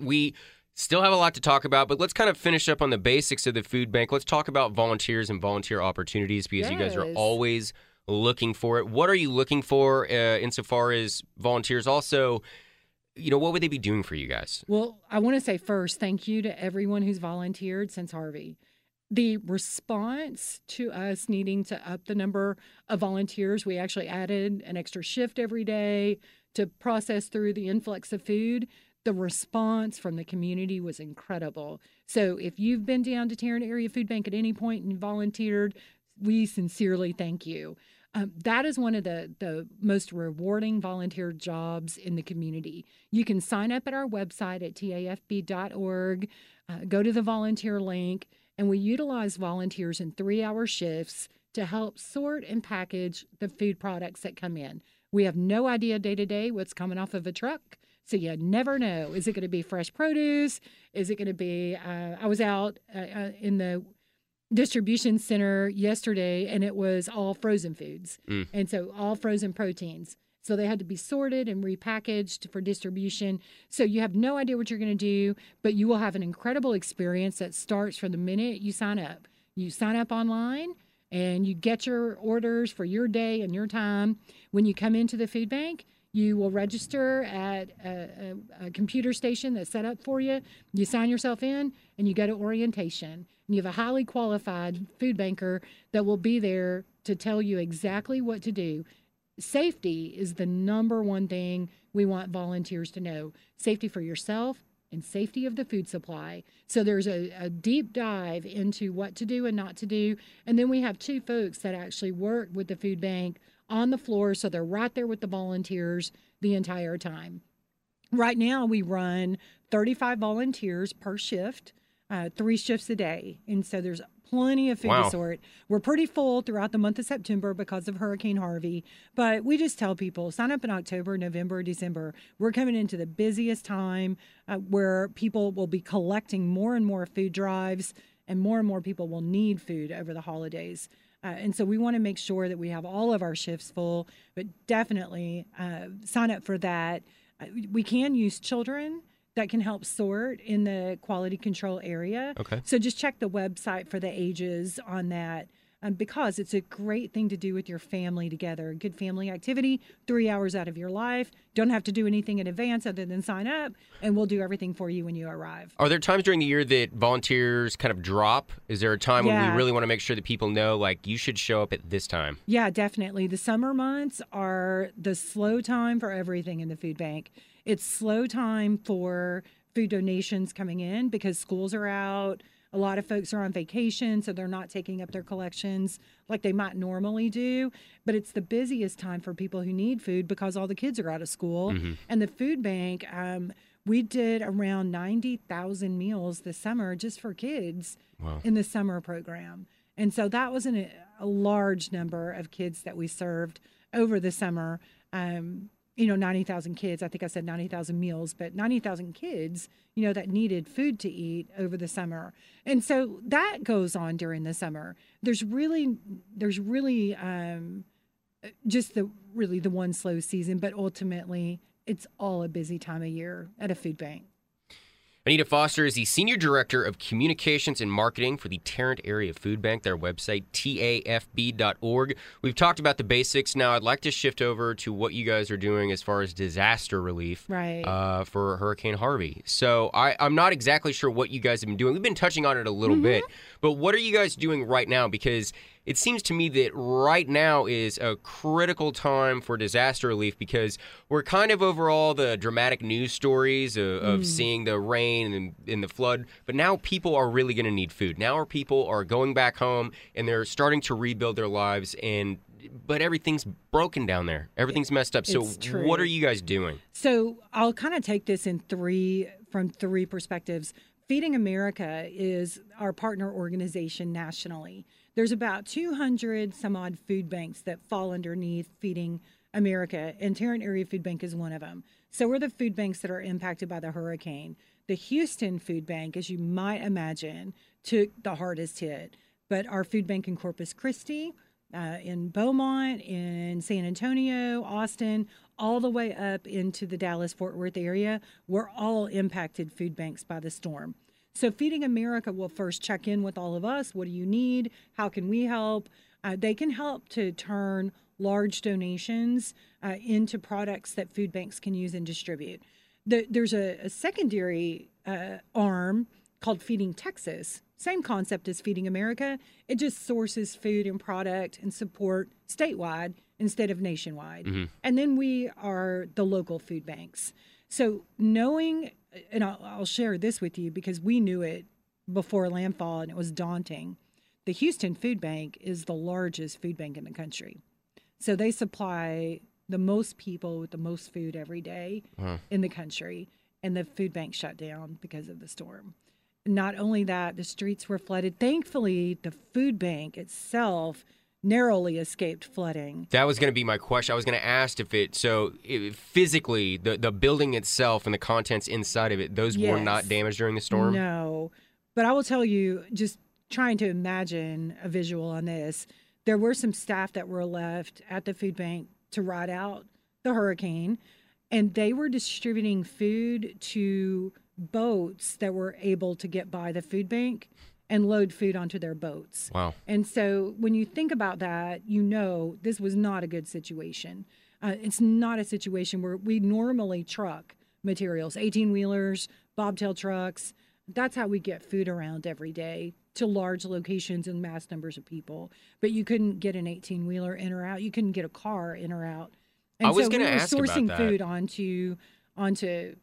We still have a lot to talk about, but let's kind of finish up on the basics of the food bank. Let's talk about volunteers and volunteer opportunities because you guys are always looking for it. What are you looking for uh, insofar as volunteers? Also, you know, what would they be doing for you guys? Well, I want to say first, thank you to everyone who's volunteered since Harvey. The response to us needing to up the number of volunteers, we actually added an extra shift every day to process through the influx of food. The response from the community was incredible. So if you've been down to Tarrant Area Food Bank at any point and volunteered, we sincerely thank you. Um, that is one of the, the most rewarding volunteer jobs in the community. You can sign up at our website at tafb.org, uh, go to the volunteer link, and we utilize volunteers in three hour shifts to help sort and package the food products that come in. We have no idea day to day what's coming off of a truck. So you never know. Is it going to be fresh produce? Is it going to be? Uh, I was out uh, uh, in the distribution center yesterday and it was all frozen foods. Mm. And so all frozen proteins. So they had to be sorted and repackaged for distribution. So you have no idea what you're going to do, but you will have an incredible experience that starts from the minute you sign up. You sign up online and you get your orders for your day and your time. When you come into the food bank, you will register at a, a, a computer station that's set up for you. You sign yourself in and you go to orientation. And you have a highly qualified food banker that will be there to tell you exactly what to do. Safety is the number one thing we want volunteers to know safety for yourself and safety of the food supply. So there's a, a deep dive into what to do and not to do. And then we have two folks that actually work with the food bank on the floor. So they're right there with the volunteers the entire time. Right now, we run 35 volunteers per shift, uh, three shifts a day. And so there's plenty of food Wow. to sort. We're pretty full throughout the month of September because of Hurricane Harvey. But we just tell people sign up in October, November, December. We're coming into the busiest time uh, where people will be collecting more and more food drives, and more and more people will need food over the holidays. Uh, and so we want to make sure that we have all of our shifts full, but definitely uh, sign up for that. Uh, we can use children that can help sort in the quality control area. Okay. So just check the website for the ages on that. Um, because it's a great thing to do with your family together. A good family activity, three hours out of your life. Don't have to do anything in advance other than sign up, and we'll do everything for you when you arrive. Are there times during the year that volunteers kind of drop? Is there a time when we really want to make sure that people know, like, you should show up at this time? Yeah, definitely. The summer months are the slow time for everything in the food bank. It's slow time for food donations coming in because schools are out. A lot of folks are on vacation, so they're not taking up their collections like they might normally do. But it's the busiest time for people who need food because all the kids are out of school. And the food bank, um, we did around 90,000 meals this summer just for kids Wow. in the summer program. And so that was an, a large number of kids that we served over the summer. Um, you know, 90,000 kids. I think I said 90,000 meals, but 90,000 kids, you know, that needed food to eat over the summer. And so that goes on during the summer. There's really, there's really um, just the really the one slow season, but ultimately it's all a busy time of year at a food bank. Anita Foster is the Senior Director of Communications and Marketing for the Tarrant Area Food Bank, their website, tafb.org. We've talked about the basics. Now, I'd like to shift over to what you guys are doing as far as disaster relief Right. uh, for Hurricane Harvey. So, I, I'm not exactly sure what you guys have been doing. We've been touching on it a little bit, but what are you guys doing right now? Because it seems to me that right now is a critical time for disaster relief because we're kind of over all the dramatic news stories of, of seeing the rain and, and the flood, but now people are really going to need food. Now our people are going back home and they're starting to rebuild their lives and but everything's broken down there. Everything's messed up. So what are you guys doing? So I'll kind of take this in three from three perspectives. Feeding America is our partner organization nationally. There's about 200 some odd food banks that fall underneath Feeding America, and Tarrant Area Food Bank is one of them. So are the food banks that are impacted by the hurricane. The Houston Food Bank, as you might imagine, took the hardest hit. But our food bank in Corpus Christi, uh, in Beaumont, in San Antonio, Austin, all the way up into the Dallas Fort Worth area were all impacted food banks by the storm. So, Feeding America will first check in with all of us. What do you need? How can we help? Uh, they can help to turn large donations uh, into products that food banks can use and distribute. The, there's a, a secondary uh, arm called Feeding Texas. Same concept as Feeding America. It just sources food and product and support statewide instead of nationwide. Mm-hmm. And then we are the local food banks. So knowing, and I'll, I'll share this with you because we knew it before landfall and it was daunting. The Houston Food Bank is the largest food bank in the country. So they supply the most people with the most food every day Wow. in the country. And the food bank shut down because of the storm. Not only that, the streets were flooded. Thankfully, the food bank itself narrowly escaped flooding. That was going to be my question. I was going to ask if it so it, physically the the building itself and the contents inside of it those were not damaged during the storm. No. But I will tell you, just trying to imagine a visual on this, there were some staff that were left at the food bank to ride out the hurricane, and they were distributing food to boats that were able to get by the food bank and load food onto their boats. Wow. And so when you think about that, you know this was not a good situation. Uh, it's not a situation where we normally truck materials, 18 wheelers, bobtail trucks. That's how we get food around every day to large locations and mass numbers of people. But you couldn't get an 18 wheeler in or out. You couldn't get a car in or out. And I was so gonna we were ask about sourcing that. food onto onto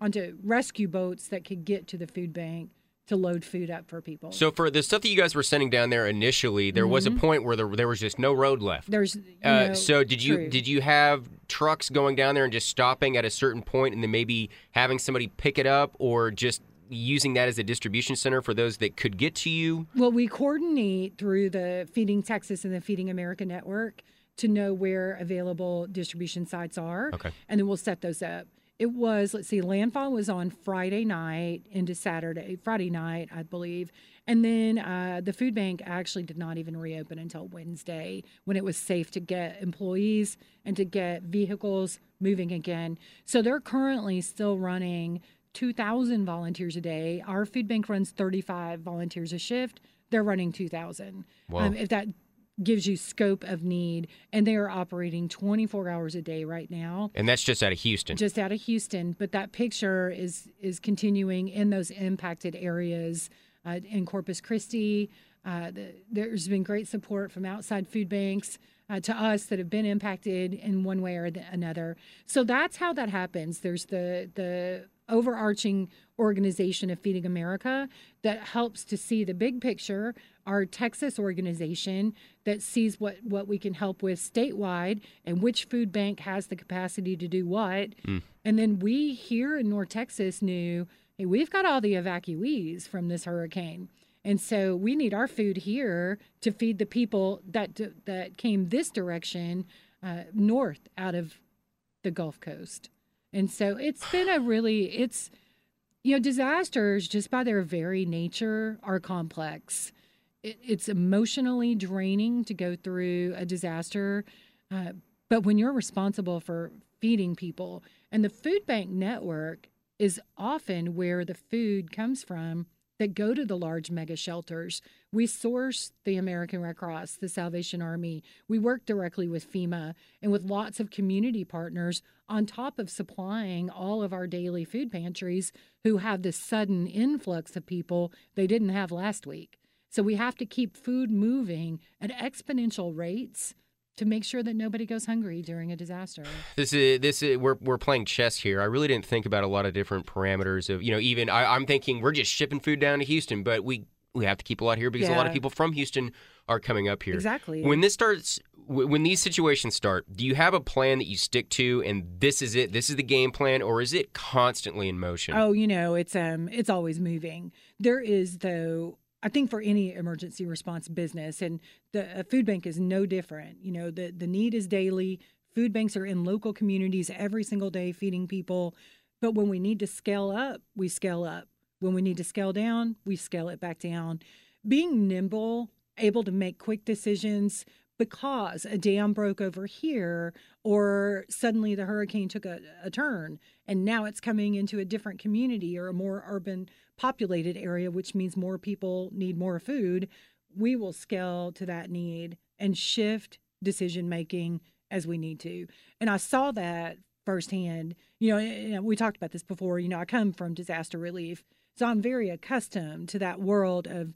onto rescue boats that could get to the food bank to load food up for people. So for the stuff that you guys were sending down there initially, there was a point where there, there was just no road left. There's Uh, know, so did you did you have trucks going down there and just stopping at a certain point and then maybe having somebody pick it up or just using that as a distribution center for those that could get to you? Well, we coordinate through the Feeding Texas and the Feeding America network to know where available distribution sites are. Okay. And then we'll set those up. It was, let's see, landfall was on Friday night into Saturday, Friday night, I believe. And then uh, the food bank actually did not even reopen until Wednesday when it was safe to get employees and to get vehicles moving again. So they're currently still running 2,000 volunteers a day. Our food bank runs 35 volunteers a shift. They're running 2,000. Whoa. Um, if that gives you scope of need, and they are operating 24 hours a day right now And that's just out of Houston. just out of Houston, but that picture is is continuing in those impacted areas uh, in Corpus Christi. Uh, the, there's been great support from outside food banks uh, to us that have been impacted in one way or the, another. So that's how that happens. There's the the overarching organization of Feeding America that helps to see the big picture. Our Texas organization that sees what, what we can help with statewide and which food bank has the capacity to do what. And then we here in North Texas knew hey, we've got all the evacuees from this hurricane. And so we need our food here to feed the people that that came this direction uh, north out of the Gulf Coast. And so it's been a really it's you know disasters just by their very nature are complex. It, it's emotionally draining to go through a disaster, uh, but when you're responsible for feeding people, and the food bank network is often where the food comes from that go to the large mega shelters. We source the American Red Cross, the Salvation Army. We work directly with FEMA and with lots of community partners on top of supplying all of our daily food pantries who have this sudden influx of people they didn't have last week. So we have to keep food moving at exponential rates to make sure that nobody goes hungry during a disaster. This is this is we're we're playing chess here. I really didn't think about a lot of different parameters of you know even I, I'm thinking we're just shipping food down to Houston, but we we have to keep a lot here because a lot of people from Houston are coming up here. Exactly. When this starts, when these situations start, do you have a plan that you stick to, and this is it? This is the game plan, or is it constantly in motion? Oh, you know, it's um, it's always moving. There is though. I think for any emergency response business, and the food bank is no different. You know, the the need is daily. Food banks are in local communities every single day feeding people. But when we need to scale up, we scale up. When we need to scale down, we scale it back down. Being nimble, able to make quick decisions because a dam broke over here or suddenly the hurricane took a, a turn and now it's coming into a different community or a more urban populated area, which means more people need more food. We will scale to that need and shift decision making as we need to. And I saw that firsthand. You know, we talked about this before. You know, I come from disaster relief, so I'm very accustomed to that world of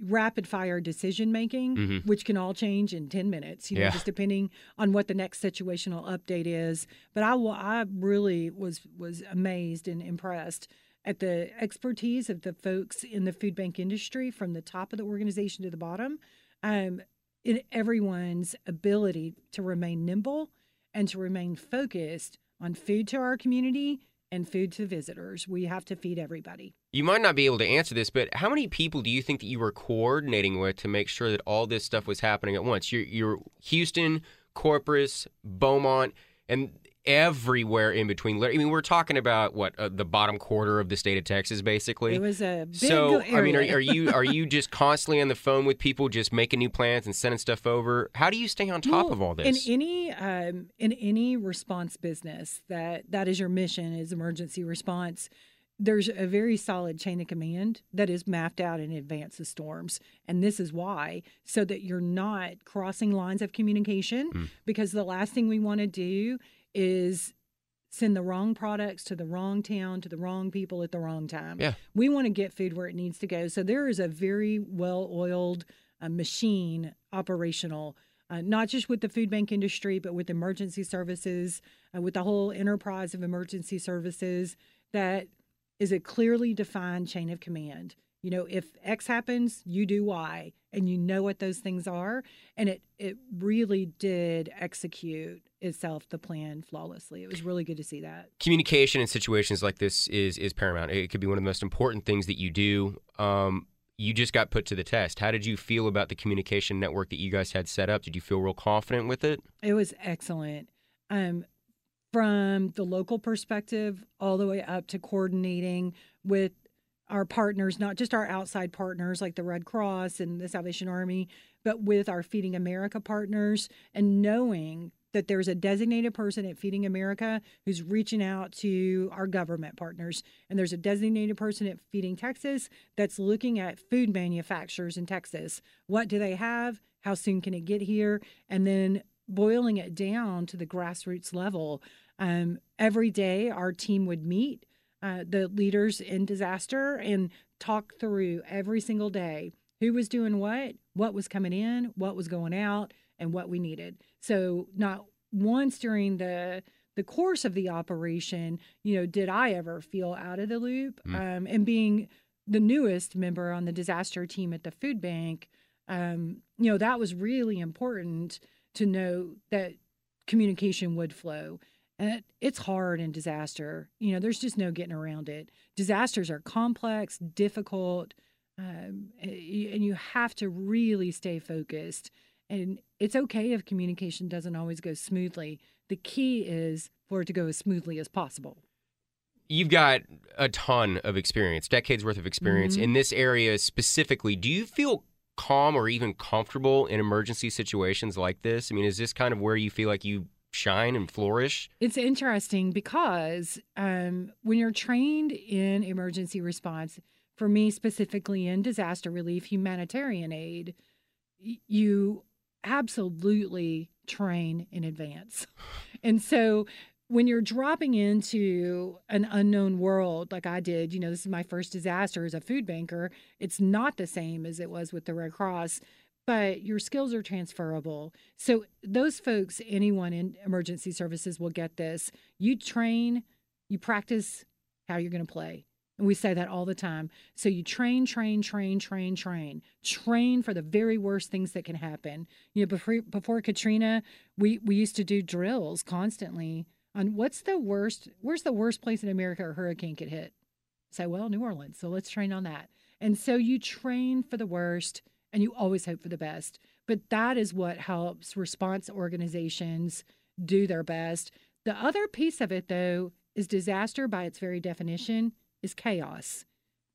rapid fire decision making, Mhm. which can all change in 10 minutes, you know, just depending on what the next situational update is. But I, I really was, was amazed and impressed at the expertise of the folks in the food bank industry from the top of the organization to the bottom, um, in everyone's ability to remain nimble and to remain focused on food to our community and food to visitors. We have to feed everybody. You might not be able to answer this, but how many people do you think that you were coordinating with to make sure that all this stuff was happening at once? You're, you're Houston, Corpus, Beaumont, and everywhere in between. I mean, we're talking about what uh, the bottom quarter of the state of Texas, basically. It was a big so, area. I mean, are, are you are you just constantly on the phone with people, just making new plans and sending stuff over? How do you stay on top Well, of all this? In any um, in any response business that that is your mission is emergency response. There's a very solid chain of command that is mapped out in advance of storms, and this is why, so that you're not crossing lines of communication. Mm. Because the last thing we want to do is send the wrong products to the wrong town to the wrong people at the wrong time. Yeah. We want to get food where it needs to go. So there is a very well oiled uh, machine operational, uh, not just with the food bank industry, but with emergency services, uh, with the whole enterprise of emergency services that is a clearly defined chain of command. You know, if X happens, you do Y, and you know what those things are. And it it really did execute itself the plan flawlessly. It was really good to see that. communication in situations like this is is paramount. It could be one of the most important things that you do. Um, you just got put to the test. How did you feel about the communication network that you guys had set up? Did you feel real confident with it? It was excellent. Um, from the local perspective, all the way up to coordinating with our partners, not just our outside partners like the Red Cross and the Salvation Army, but with our Feeding America partners and knowing that there's a designated person at Feeding America who's reaching out to our government partners. And there's a designated person at Feeding Texas that's looking at food manufacturers in Texas. What do they have? How soon can it get here? And then boiling it down to the grassroots level. Um, every day, our team would meet uh, the leaders in disaster and talk through every single day who was doing what, what was coming in, what was going out, and what we needed. So not once during the the course of the operation, you know, did I ever feel out of the loop? Um, and being the newest member on the disaster team at the food bank, um, you know, that was really important to know that communication would flow. And it's hard in disaster. You know, there's just no getting around it. Disasters are complex, difficult, um, and you have to really stay focused. And it's okay if communication doesn't always go smoothly. The key is for it to go as smoothly as possible. You've got a ton of experience, decades worth of experience Mhm. in this area specifically. Do you feel calm or even comfortable in emergency situations like this? I mean, is this kind of where you feel like you shine and flourish? It's interesting because um, when you're trained in emergency response, for me specifically in disaster relief, humanitarian aid, you absolutely train in advance. And so when you're dropping into an unknown world like I did, you know, this is my first disaster as a food banker, it's not the same as it was with the Red Cross, but your skills are transferable. So those folks, anyone in emergency services will get this. You train, you practice how you're going to play. And we say that all the time. So you train, train, train, train, train, train for the very worst things that can happen. You know, before before Katrina, we we used to do drills constantly on what's the worst, where's the worst place in America a hurricane could hit. Say, well, New Orleans. So let's train on that. And so you train for the worst, and you always hope for the best. But that is what helps response organizations do their best. The other piece of it, though, is disaster by its very definition is chaos.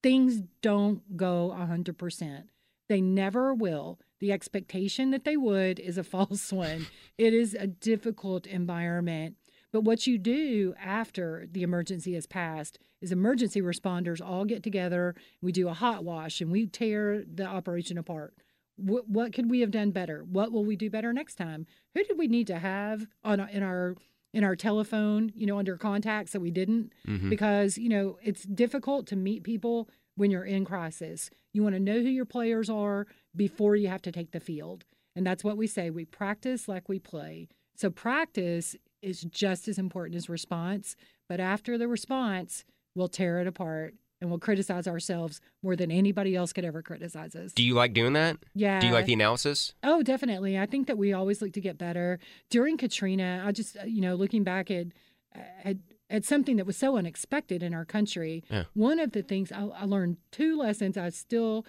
Things don't go 100%. They never will. The expectation that they would is a false one. It is a difficult environment. But what you do after the emergency has passed is emergency responders all get together. We do a hot wash and we tear the operation apart. What, what could we have done better? What will we do better next time? Who did we need to have on in our in our telephone, you know, under contacts that we didn't? Mhm. Because you know it's difficult to meet people when you're in crisis. You want to know who your players are before you have to take the field, and that's what we say. We practice like we play. So practice is just as important as response. But after the response, we'll tear it apart and we'll criticize ourselves more than anybody else could ever criticize us. Do you like doing that? yeah. Do you like the analysis? Oh, definitely. I think that we always look to get better. During Katrina, I just, uh, you know, looking back at at, at something that was so unexpected in our country, Yeah. one of the things I, I learned two lessons I still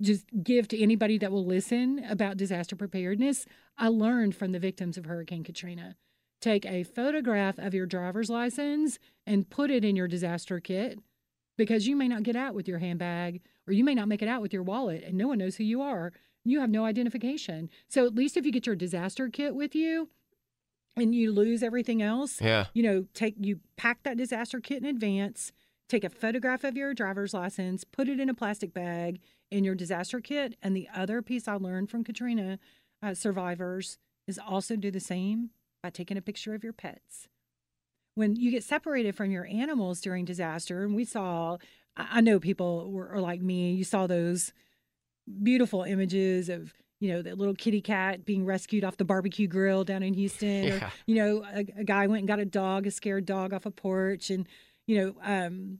just give to anybody that will listen about disaster preparedness. I learned from the victims of Hurricane Katrina. Take a photograph of your driver's license and put it in your disaster kit because you may not get out with your handbag or you may not make it out with your wallet and no one knows who you are. You have no identification. So at least if you get your disaster kit with you and you lose everything else, Yeah. you know, take you pack that disaster kit in advance, take a photograph of your driver's license, put it in a plastic bag in your disaster kit. And the other piece I learned from Katrina uh, survivors is also do the same by taking a picture of your pets. When you get separated from your animals during disaster, and we saw, I know people were are like me, you saw those beautiful images of you know that little kitty cat being rescued off the barbecue grill down in Houston, or you know a, a guy went and got a dog, a scared dog off a porch, and you know um,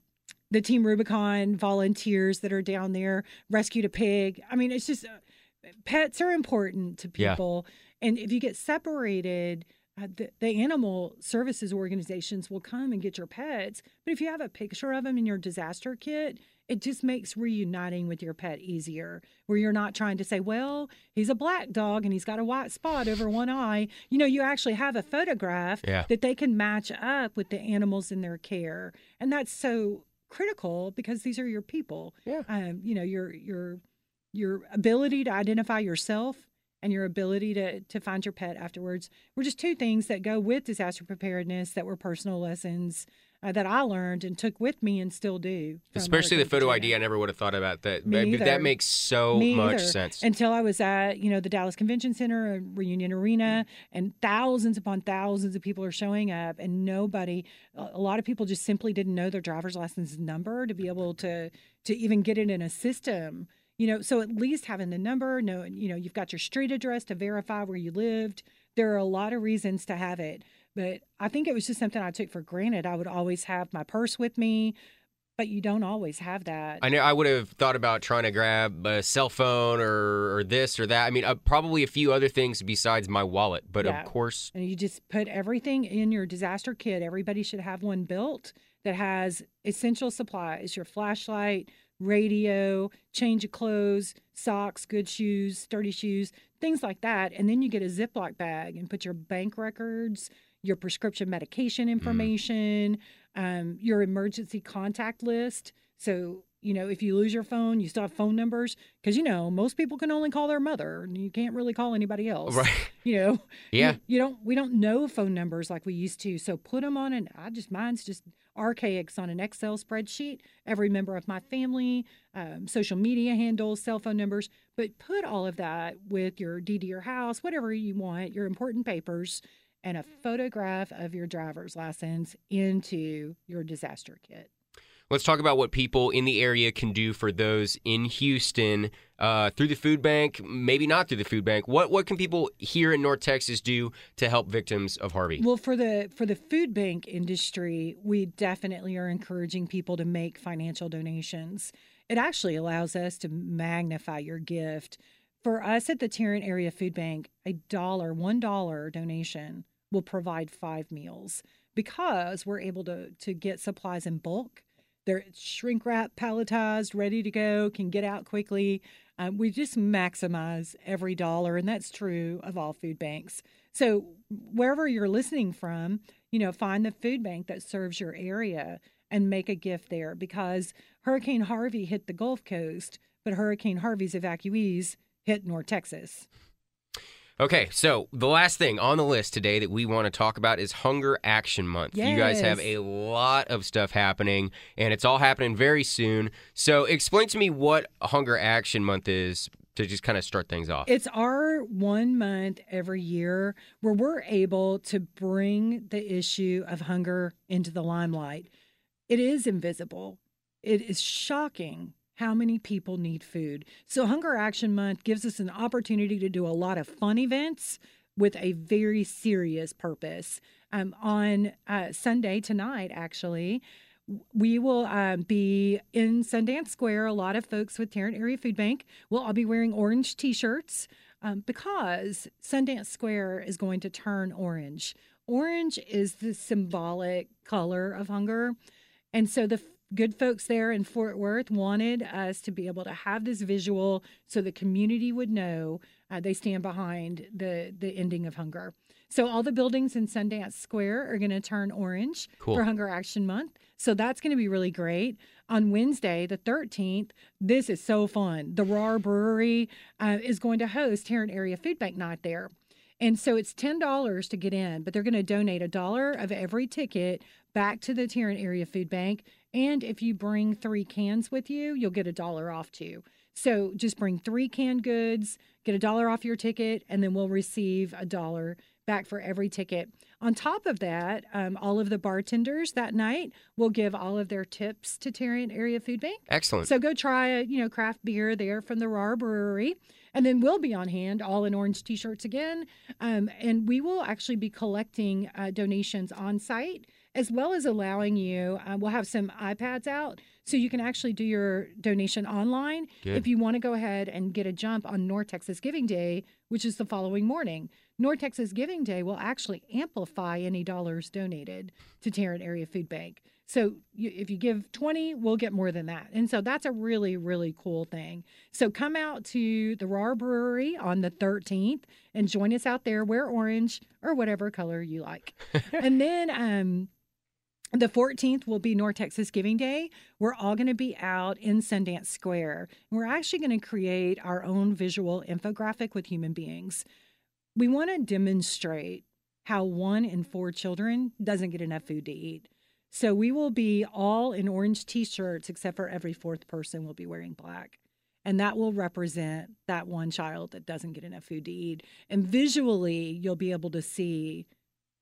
the Team Rubicon volunteers that are down there rescued a pig. I mean, it's just uh, pets are important to Yeah. people, and if you get separated. Uh, the, the animal services organizations will come and get your pets, but if you have a picture of them in your disaster kit, it just makes reuniting with your pet easier where you're not trying to say well he's a black dog and he's got a white spot over one eye you know you actually have a photograph Yeah. that they can match up with the animals in their care and that's so critical because these are your people Yeah. um, you know your your your ability to identify yourself and your ability to to find your pet afterwards were just two things that go with disaster preparedness that were personal lessons uh, that I learned and took with me and still do. Especially the photo ID. I never would have thought about that. Me either. that makes so Me much either. sense. Until I was at, you know, the Dallas Convention Center, and Reunion Arena, and thousands upon thousands of people are showing up, and nobody, a a lot of people just simply didn't know their driver's license number to be able to to even get it in a system. You know, so at least having the number, know, you know, you've got your street address to verify where you lived. There are a lot of reasons to have it, but I think it was just something I took for granted. I would always have my purse with me, but you don't always have that. I know I would have thought about trying to grab a cell phone or, or this or that. I mean, uh, probably a few other things besides my wallet. But Yeah. of course, And you just put everything in your disaster kit. Everybody should have one built that has essential supplies your flashlight, radio, change of clothes, socks, good shoes, sturdy shoes, things like that. And then you get a Ziploc bag and put your bank records, your prescription medication information, um, your emergency contact list. So, you know, if you lose your phone, you still have phone numbers because, you know, most people can only call their mother and you can't really call anybody else. right? You know, you- Yeah. You, don't we don't know phone numbers like we used to. So put them on an I just mine's just archaic on an Excel spreadsheet. Every member of my family, um, social media handles, cell phone numbers. But put all of that with your deed to your house, whatever you want, your important papers, and a photograph of your driver's license into your disaster kit. Let's talk about what people in the area can do for those in Houston uh, through the food bank, maybe not through the food bank. What what can people here in North Texas do to help victims of Harvey? Well, for the for the food bank industry, we definitely are encouraging people to make financial donations. It actually allows us to magnify your gift. For us at the Tarrant Area Food Bank, a dollar, one dollar donation will provide five meals because we're able to to get supplies in bulk they're shrink wrap, palletized, ready to go, can get out quickly. Um, we just maximize every dollar, and that's true of all food banks. So wherever you're listening from, you know, find the food bank that serves your area and make a gift there because Hurricane Harvey hit the Gulf Coast, but Hurricane Harvey's evacuees hit North Texas. Okay, so the last thing on the list today that we want to talk about is Hunger Action Month. You guys have a lot of stuff happening, and it's all happening very soon. So, explain to me what Hunger Action Month is to just kind of start things off. It's our one month every year where we're able to bring the issue of hunger into the limelight. It is invisible. It is shocking how many people need food. So, Hunger Action Month gives us an opportunity to do a lot of fun events with a very serious purpose. Um, on uh, Sunday tonight, actually, we will um, be in Sundance Square. A lot of folks with Tarrant Area Food Bank will all be wearing orange T-shirts um, because Sundance Square is going to turn orange. Orange is the symbolic color of hunger, and so the good folks there in Fort Worth wanted us to be able to have this visual so the community would know uh, they stand behind the the ending of hunger. So all the buildings in Sundance Square are going to turn orange Cool. for Hunger Action Month. So that's going to be really great. On Wednesday, the 13th, this is so fun. The Rahr Brewery uh, is going to host Tarrant Area Food Bank Night there. And so it's $10 to get in, but they're going to donate a dollar of every ticket back to the Tarrant Area Food Bank. And if you bring three cans with you, you'll get a dollar off too. So just bring three canned goods, get a dollar off your ticket, and then we'll receive a dollar back for every ticket. On top of that, um, all of the bartenders that night will give all of their tips to Tarrant Area Food Bank. Excellent. So go try a you know craft beer there from the Rahr Brewery, and then we'll be on hand, all in orange T-shirts again, um, and we will actually be collecting uh, donations on site as well as allowing you. Uh, we'll have some iPads out so you can actually do your donation online Good. if you want to go ahead and get a jump on North Texas Giving Day, which is the following morning. North Texas Giving Day will actually amplify any dollars donated to Tarrant Area Food Bank. So you, if you give 20, we'll get more than that. And so that's a really, really cool thing. So come out to the Rahr Brewery on the 13th and join us out there. Wear orange or whatever color you like. and then um, the 14th will be North Texas Giving Day. We're all going to be out in Sundance Square. We're actually going to create our own visual infographic with human beings. We want to demonstrate how one in four children doesn't get enough food to eat. So we will be all in orange t shirts, except for every fourth person will be wearing black. And that will represent that one child that doesn't get enough food to eat. And visually, you'll be able to see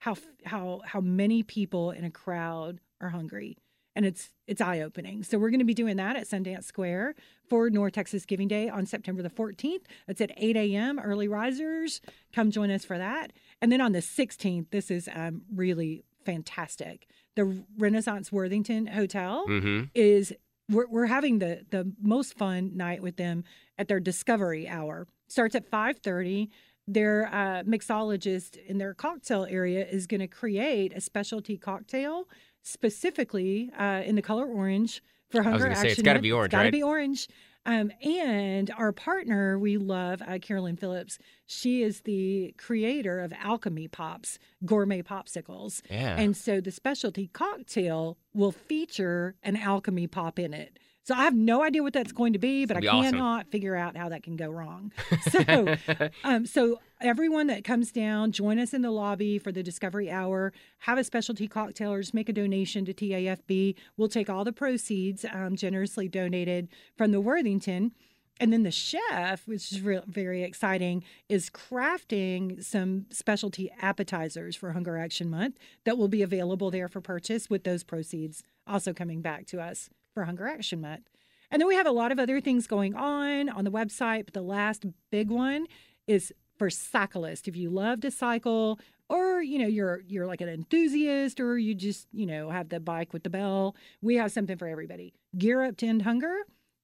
how how how many people in a crowd are hungry and it's it's eye opening. So we're going to be doing that at Sundance Square for North Texas Giving Day on September the 14th. It's at 8 a.m. Early risers, come join us for that. And then on the 16th, this is um, really fantastic. The Renaissance Worthington Hotel mm-hmm. is we're, we're having the the most fun night with them at their discovery hour starts at 5.30 their uh, mixologist in their cocktail area is going to create a specialty cocktail specifically uh, in the color orange for hunger gonna say, it's action gotta be orange, It's gotta right? be orange um, and our partner we love uh, carolyn phillips she is the creator of alchemy pops gourmet popsicles Yeah. and so the specialty cocktail will feature an alchemy pop in it. So I have no idea what that's going to be, but I awesome. cannot figure out how that can go wrong. So, um, so everyone that comes down, join us in the lobby for the Discovery Hour. Have a specialty cocktail or just make a donation to TAFB. We'll take all the proceeds um, generously donated from the Worthington. And then the chef, which is real, very exciting, is crafting some specialty appetizers for Hunger Action Month that will be available there for purchase with those proceeds also coming back to us. For Hunger Action Month. And then we have a lot of other things going on on the website, but the last big one is for cyclists. If you love to cycle, or you know you're you're like an enthusiast, or you just you know have the bike with the bell, we have something for everybody. Gear Up to End Hunger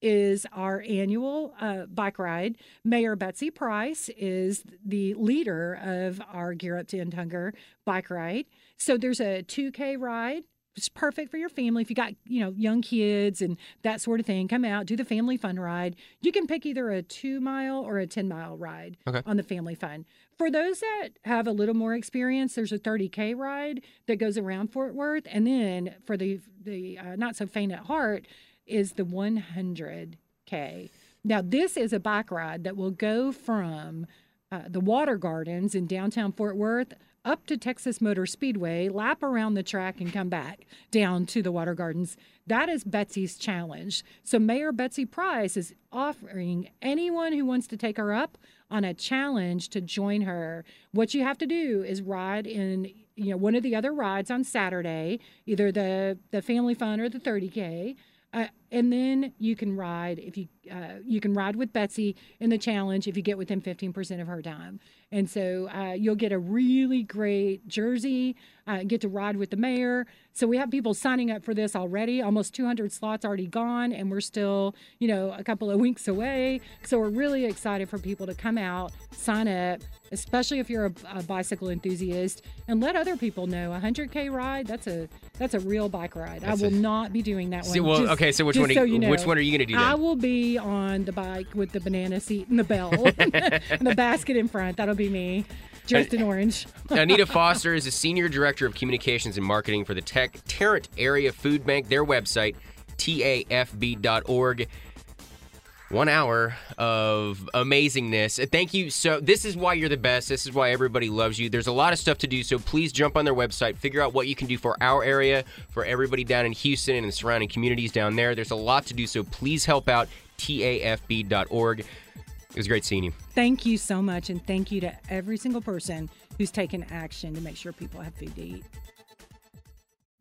is our annual uh, bike ride. Mayor Betsy Price is the leader of our Gear Up to End Hunger bike ride. So there's a 2K ride it's perfect for your family. If you got you know young kids and that sort of thing come out do the family fun ride. You can pick either a two mile or a 10 mile ride Okay. on the family fun. For those that have a little more experience there's a 30k ride that goes around fort worth. And then for the the uh, not so faint at heart is the 100k now this is a bike ride that will go from uh, the water gardens in downtown fort worth up to Texas Motor Speedway, lap around the track, and come back down to the Water Gardens. That is Betsy's challenge. So, Mayor Betsy Price is offering anyone who wants to take her up on a challenge to join her. What you have to do is ride in you know one of the other rides on Saturday, either the the Family Fun or the 30k. Uh, and then you can ride if you uh, you can ride with Betsy in the challenge if you get within 15% of her time. And so uh, you'll get a really great jersey, uh, get to ride with the mayor. So we have people signing up for this already. Almost 200 slots already gone, and we're still, you know, a couple of weeks away. So we're really excited for people to come out, sign up, especially if you're a, a bicycle enthusiast, and let other people know. A 100k ride, that's a that's a real bike ride. That's I will a- not be doing that one. well, just- okay, so which one? Are so you, know. Which one are you going to do I will be on the bike with the banana seat and the bell and the basket in front. That'll be me, dressed in orange. Anita Foster is a senior director of communications and marketing for the Tech Tarrant Area Food Bank. Their website, tafb.org. One hour of amazingness. Uh, Thank you. So, this is why you're the best. This is why everybody loves you. There's a lot of stuff to do. So, please jump on their website, figure out what you can do for our area, for everybody down in Houston and the surrounding communities down there. There's a lot to do. So, please help out tafb.org. It was great seeing you. Thank you so much, and thank you to every single person who's taken action to make sure people have food to eat.